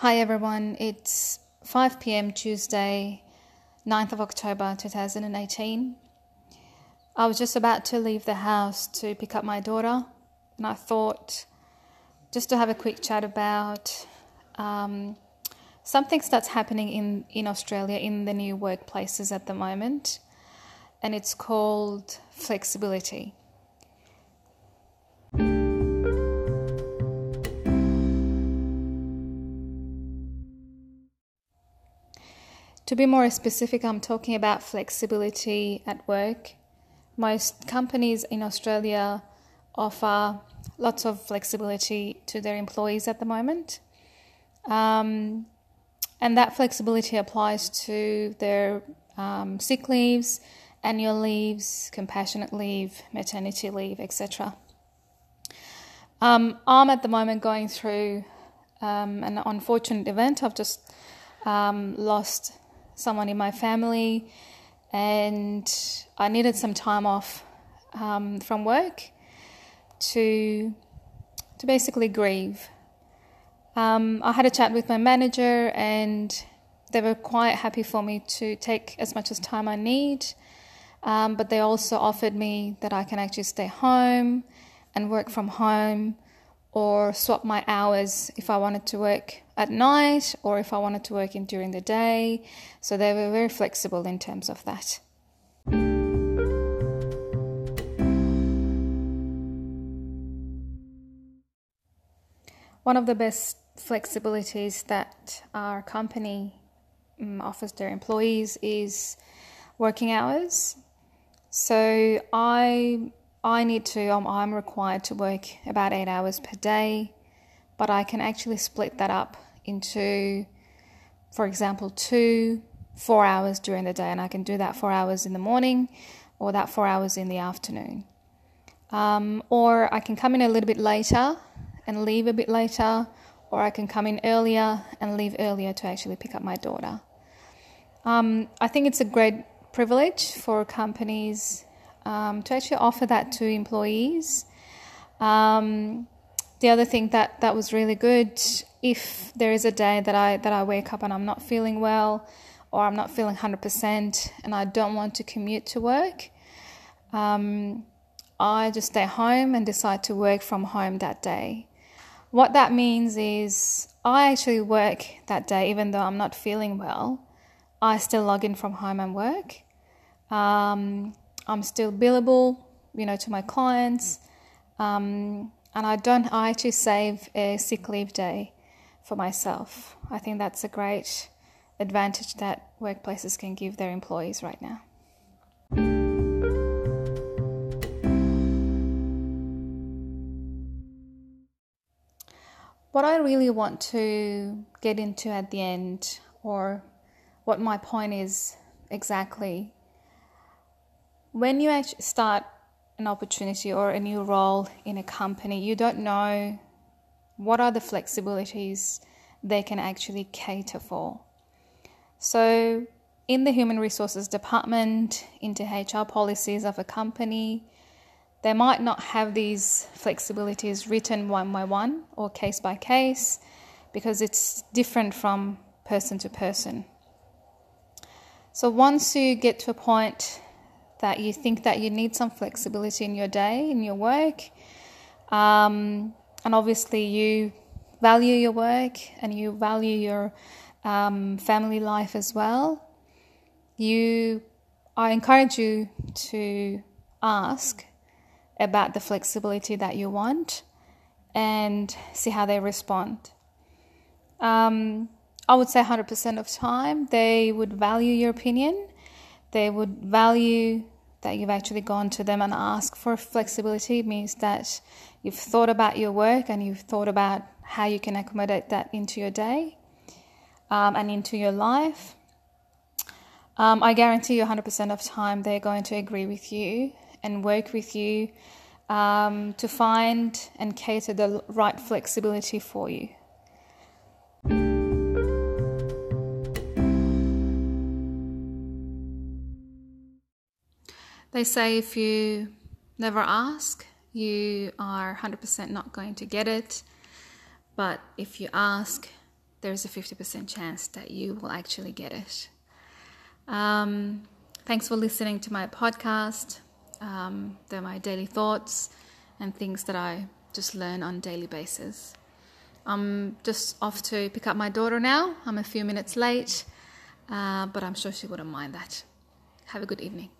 Hi everyone, it's 5 pm Tuesday, 9th of October 2018. I was just about to leave the house to pick up my daughter, and I thought just to have a quick chat about um, something that's happening in, in Australia in the new workplaces at the moment, and it's called flexibility. To be more specific, I'm talking about flexibility at work. Most companies in Australia offer lots of flexibility to their employees at the moment. Um, and that flexibility applies to their um, sick leaves, annual leaves, compassionate leave, maternity leave, etc. Um, I'm at the moment going through um, an unfortunate event. I've just um, lost someone in my family, and I needed some time off um, from work to to basically grieve. Um, I had a chat with my manager, and they were quite happy for me to take as much as time I need. Um, but they also offered me that I can actually stay home and work from home or swap my hours if I wanted to work at night or if I wanted to work in during the day. So they were very flexible in terms of that. One of the best flexibilities that our company um, offers their employees is working hours. So I I need to, um, I'm required to work about eight hours per day, but I can actually split that up into, for example, two, four hours during the day, and I can do that four hours in the morning or that four hours in the afternoon. Um, or I can come in a little bit later and leave a bit later, or I can come in earlier and leave earlier to actually pick up my daughter. Um, I think it's a great privilege for companies um, to actually offer that to employees. Um, the other thing that, that was really good, if there is a day that I that I wake up and I'm not feeling well, or I'm not feeling hundred percent, and I don't want to commute to work, um, I just stay home and decide to work from home that day. What that means is I actually work that day, even though I'm not feeling well. I still log in from home and work. Um, I'm still billable, you know, to my clients. Um, and I don't, I actually save a sick leave day for myself. I think that's a great advantage that workplaces can give their employees right now. What I really want to get into at the end, or what my point is exactly, when you actually start an opportunity or a new role in a company, you don't know what are the flexibilities they can actually cater for. So, in the human resources department, into HR policies of a company, they might not have these flexibilities written one by one or case by case because it's different from person to person. So, once you get to a point that you think that you need some flexibility in your day, in your work, um, and obviously you value your work and you value your um, family life as well, you, I encourage you to ask about the flexibility that you want and see how they respond. Um, I would say 100% of time they would value your opinion. They would value that you've actually gone to them and asked for flexibility means that you've thought about your work and you've thought about how you can accommodate that into your day um, and into your life. Um, I guarantee you 100% of time they're going to agree with you and work with you um, to find and cater the right flexibility for you. They say if you never ask, you are 100% not going to get it. But if you ask, there's a 50% chance that you will actually get it. Um, thanks for listening to my podcast. Um, they're my daily thoughts and things that I just learn on a daily basis. I'm just off to pick up my daughter now. I'm a few minutes late, uh, but I'm sure she wouldn't mind that. Have a good evening.